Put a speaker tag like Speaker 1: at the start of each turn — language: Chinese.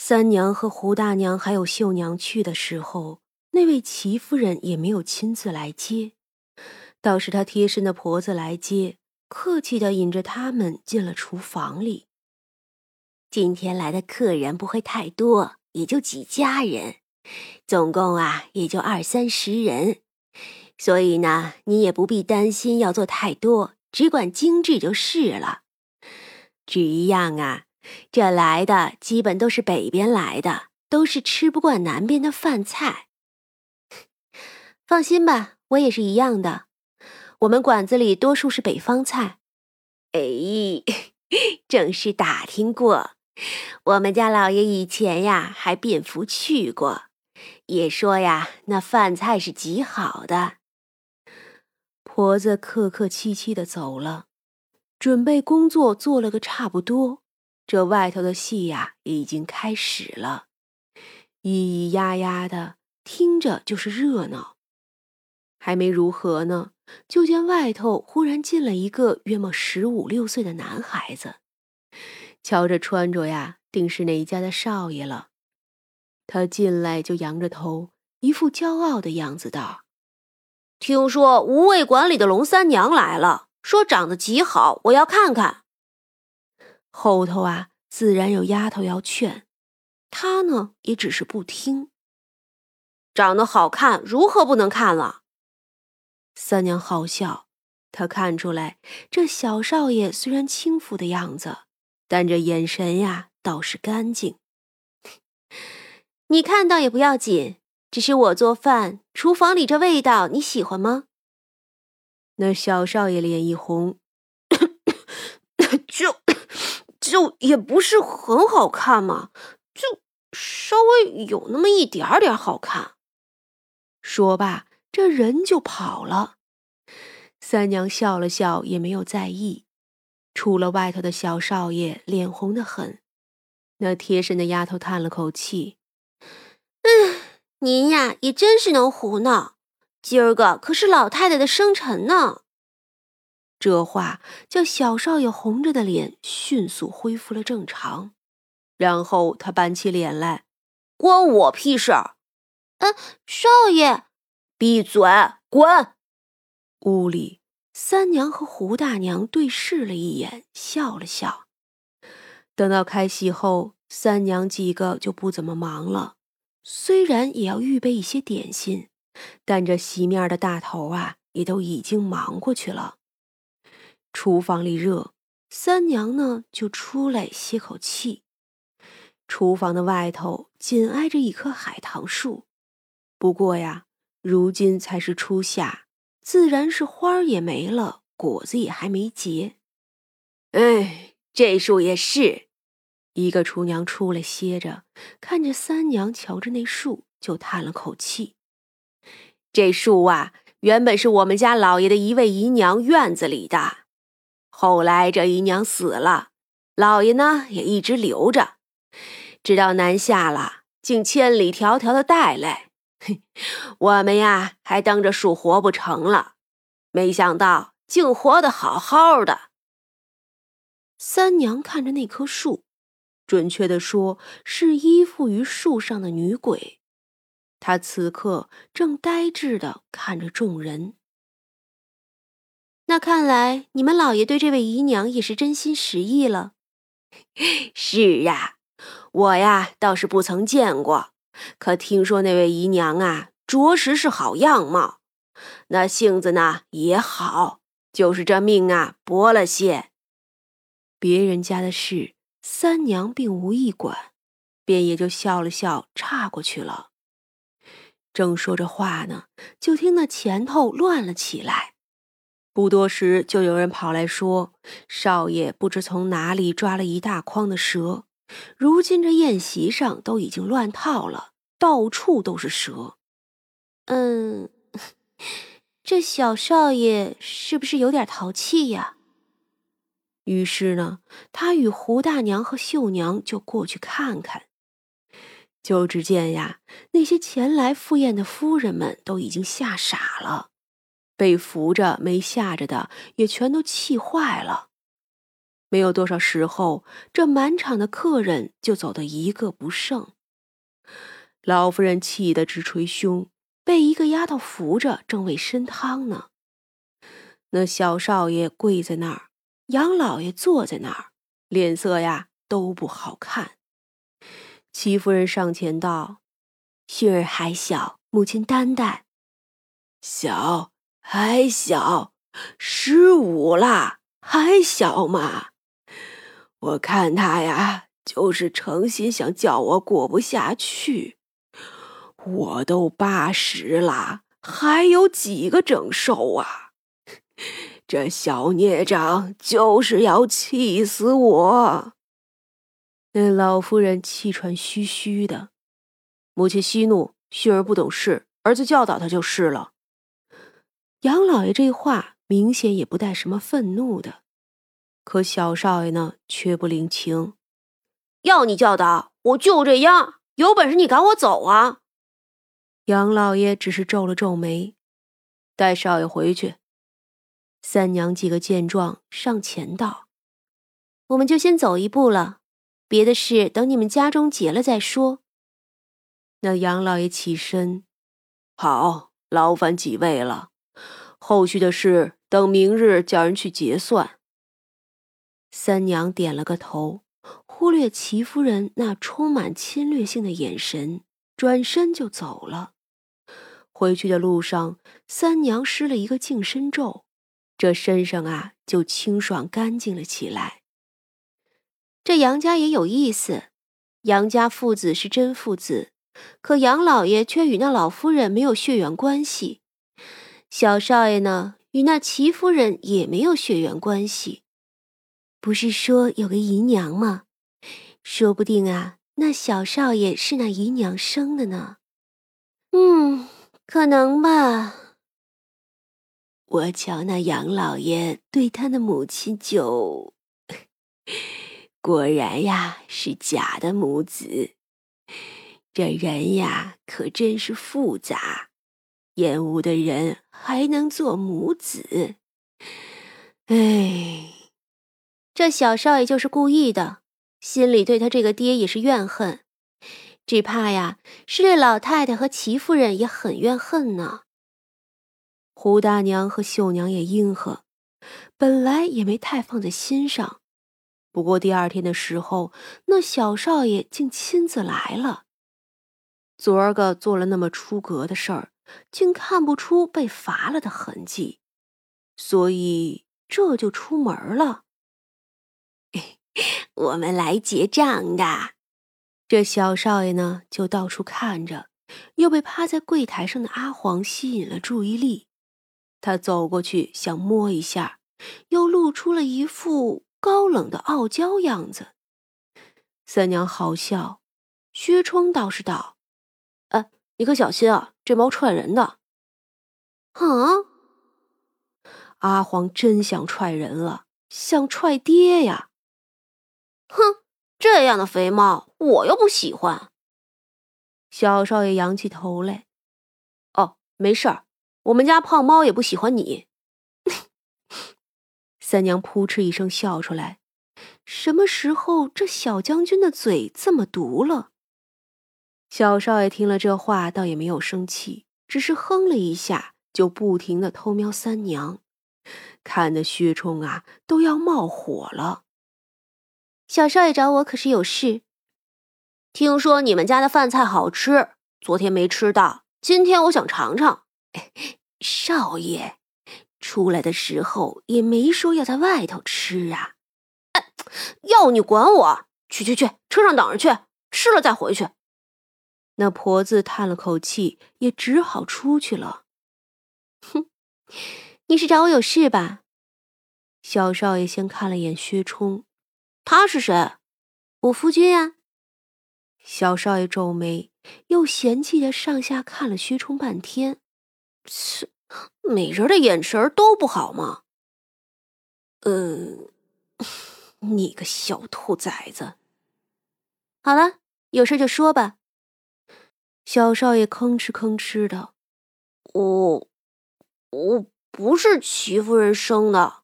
Speaker 1: 三娘和胡大娘还有秀娘去的时候，那位齐夫人也没有亲自来接，倒是她贴身的婆子来接，客气的引着他们进了厨房里。
Speaker 2: 今天来的客人不会太多，也就几家人，总共啊也就二三十人，所以呢，你也不必担心要做太多，只管精致就是了。只一样啊。这来的基本都是北边来的，都是吃不惯南边的饭菜。
Speaker 1: 放心吧，我也是一样的。我们馆子里多数是北方菜。
Speaker 2: 哎，正是打听过，我们家老爷以前呀还便服去过，也说呀那饭菜是极好的。
Speaker 1: 婆子客客气气的走了，准备工作做了个差不多。这外头的戏呀，已经开始了，咿咿呀呀的，听着就是热闹。还没如何呢，就见外头忽然进了一个约莫十五六岁的男孩子，瞧着穿着呀，定是哪家的少爷了。他进来就扬着头，一副骄傲的样子，道：“
Speaker 3: 听说无畏馆里的龙三娘来了，说长得极好，我要看看。”
Speaker 1: 后头啊，自然有丫头要劝，他呢也只是不听。
Speaker 3: 长得好看，如何不能看了？
Speaker 1: 三娘好笑，她看出来这小少爷虽然轻浮的样子，但这眼神呀倒是干净。
Speaker 2: 你看到也不要紧，只是我做饭，厨房里这味道你喜欢吗？
Speaker 1: 那小少爷脸一红，
Speaker 3: 就。就也不是很好看嘛，就稍微有那么一点点好看。
Speaker 1: 说罢，这人就跑了。三娘笑了笑，也没有在意。出了外头的小少爷脸红的很，那贴身的丫头叹了口气：“
Speaker 2: 嗯，您呀也真是能胡闹。今儿个可是老太太的生辰呢。”
Speaker 1: 这话叫小少爷红着的脸迅速恢复了正常，然后他板起脸来：“
Speaker 3: 关我屁事！”“
Speaker 2: 嗯，少爷，
Speaker 3: 闭嘴，滚！”
Speaker 1: 屋里，三娘和胡大娘对视了一眼，笑了笑。等到开戏后，三娘几个就不怎么忙了，虽然也要预备一些点心，但这席面的大头啊，也都已经忙过去了。厨房里热，三娘呢就出来歇口气。厨房的外头紧挨着一棵海棠树，不过呀，如今才是初夏，自然是花儿也没了，果子也还没结。
Speaker 3: 哎，这树也是。
Speaker 1: 一个厨娘出来歇着，看着三娘瞧着那树，就叹了口气：“
Speaker 3: 这树啊，原本是我们家老爷的一位姨娘院子里的。”后来这姨娘死了，老爷呢也一直留着，直到南下了，竟千里迢迢的带来。嘿，我们呀还当着树活不成了，没想到竟活得好好的。
Speaker 1: 三娘看着那棵树，准确的说是依附于树上的女鬼，她此刻正呆滞的看着众人。
Speaker 2: 那看来你们老爷对这位姨娘也是真心实意了。
Speaker 3: 是呀，我呀倒是不曾见过，可听说那位姨娘啊，着实是好样貌，那性子呢也好，就是这命啊薄了些。
Speaker 1: 别人家的事，三娘并无意管，便也就笑了笑，岔过去了。正说着话呢，就听那前头乱了起来。不多时，就有人跑来说：“少爷不知从哪里抓了一大筐的蛇，如今这宴席上都已经乱套了，到处都是蛇。”
Speaker 2: 嗯，这小少爷是不是有点淘气呀？
Speaker 1: 于是呢，他与胡大娘和秀娘就过去看看。就只见呀，那些前来赴宴的夫人们都已经吓傻了。被扶着没吓着的，也全都气坏了。没有多少时候，这满场的客人就走得一个不剩。老夫人气得直捶胸，被一个丫头扶着，正喂参汤呢。那小少爷跪在那儿，杨老爷坐在那儿，脸色呀都不好看。戚夫人上前道：“
Speaker 2: 薰儿还小，母亲担待。
Speaker 3: 小还小，十五了，还小嘛。我看他呀，就是诚心想叫我过不下去。我都八十了，还有几个整寿啊？” 这小孽障就是要气死我！
Speaker 1: 那老夫人气喘吁吁的，母亲息怒，薰儿不懂事，儿子教导他就是了。杨老爷这话明显也不带什么愤怒的，可小少爷呢却不领情，
Speaker 3: 要你教导，我就这样，有本事你赶我走啊！
Speaker 1: 杨老爷只是皱了皱眉，带少爷回去。三娘几个见状，上前道：“
Speaker 2: 我们就先走一步了，别的事等你们家中结了再说。”
Speaker 1: 那杨老爷起身：“好，劳烦几位了。后续的事等明日叫人去结算。”三娘点了个头，忽略齐夫人那充满侵略性的眼神，转身就走了。回去的路上，三娘施了一个净身咒。这身上啊，就清爽干净了起来。
Speaker 2: 这杨家也有意思，杨家父子是真父子，可杨老爷却与那老夫人没有血缘关系。小少爷呢，与那齐夫人也没有血缘关系。不是说有个姨娘吗？说不定啊，那小少爷是那姨娘生的呢。嗯，可能吧。我瞧那杨老爷对他的母亲就，果然呀是假的母子。这人呀可真是复杂，厌恶的人还能做母子。哎，这小少爷就是故意的，心里对他这个爹也是怨恨，只怕呀是这老太太和齐夫人也很怨恨呢。
Speaker 1: 胡大娘和秀娘也应和，本来也没太放在心上。不过第二天的时候，那小少爷竟亲自来了。昨儿个做了那么出格的事儿，竟看不出被罚了的痕迹，所以这就出门了。
Speaker 2: 我们来结账的。
Speaker 1: 这小少爷呢，就到处看着，又被趴在柜台上的阿黄吸引了注意力。他走过去想摸一下，又露出了一副高冷的傲娇样子。三娘好笑，薛冲倒是道：“，你可小心啊，这猫踹人的。”
Speaker 2: 啊！
Speaker 1: 阿黄真想踹人了，想踹爹呀！
Speaker 3: 哼，这样的肥猫我又不喜欢。
Speaker 1: 小少爷扬起头来：“哦，没事儿。”我们家胖猫也不喜欢你。三娘扑哧一声笑出来。什么时候这小将军的嘴这么毒了？小少爷听了这话，倒也没有生气，只是哼了一下，就不停的偷瞄三娘，看得薛冲啊都要冒火了。
Speaker 2: 小少爷找我可是有事？
Speaker 3: 听说你们家的饭菜好吃，昨天没吃到，今天我想尝尝。
Speaker 2: 少爷，出来的时候也没说要在外头吃啊！
Speaker 3: 哎，要你管我！去去去，车上等着去，吃了再回去。
Speaker 1: 那婆子叹了口气，也只好出去了。
Speaker 2: 哼，你是找我有事吧？
Speaker 1: 小少爷先看了眼薛冲，
Speaker 3: 他是谁？
Speaker 2: 我夫君啊。
Speaker 1: 小少爷皱眉，又嫌弃的上下看了薛冲半天。
Speaker 3: 切，美人的眼神都不好吗？
Speaker 1: 嗯，你个小兔崽子！
Speaker 2: 好了，有事就说吧。
Speaker 1: 小少爷吭哧吭哧的，
Speaker 3: 我我不是齐夫人生的。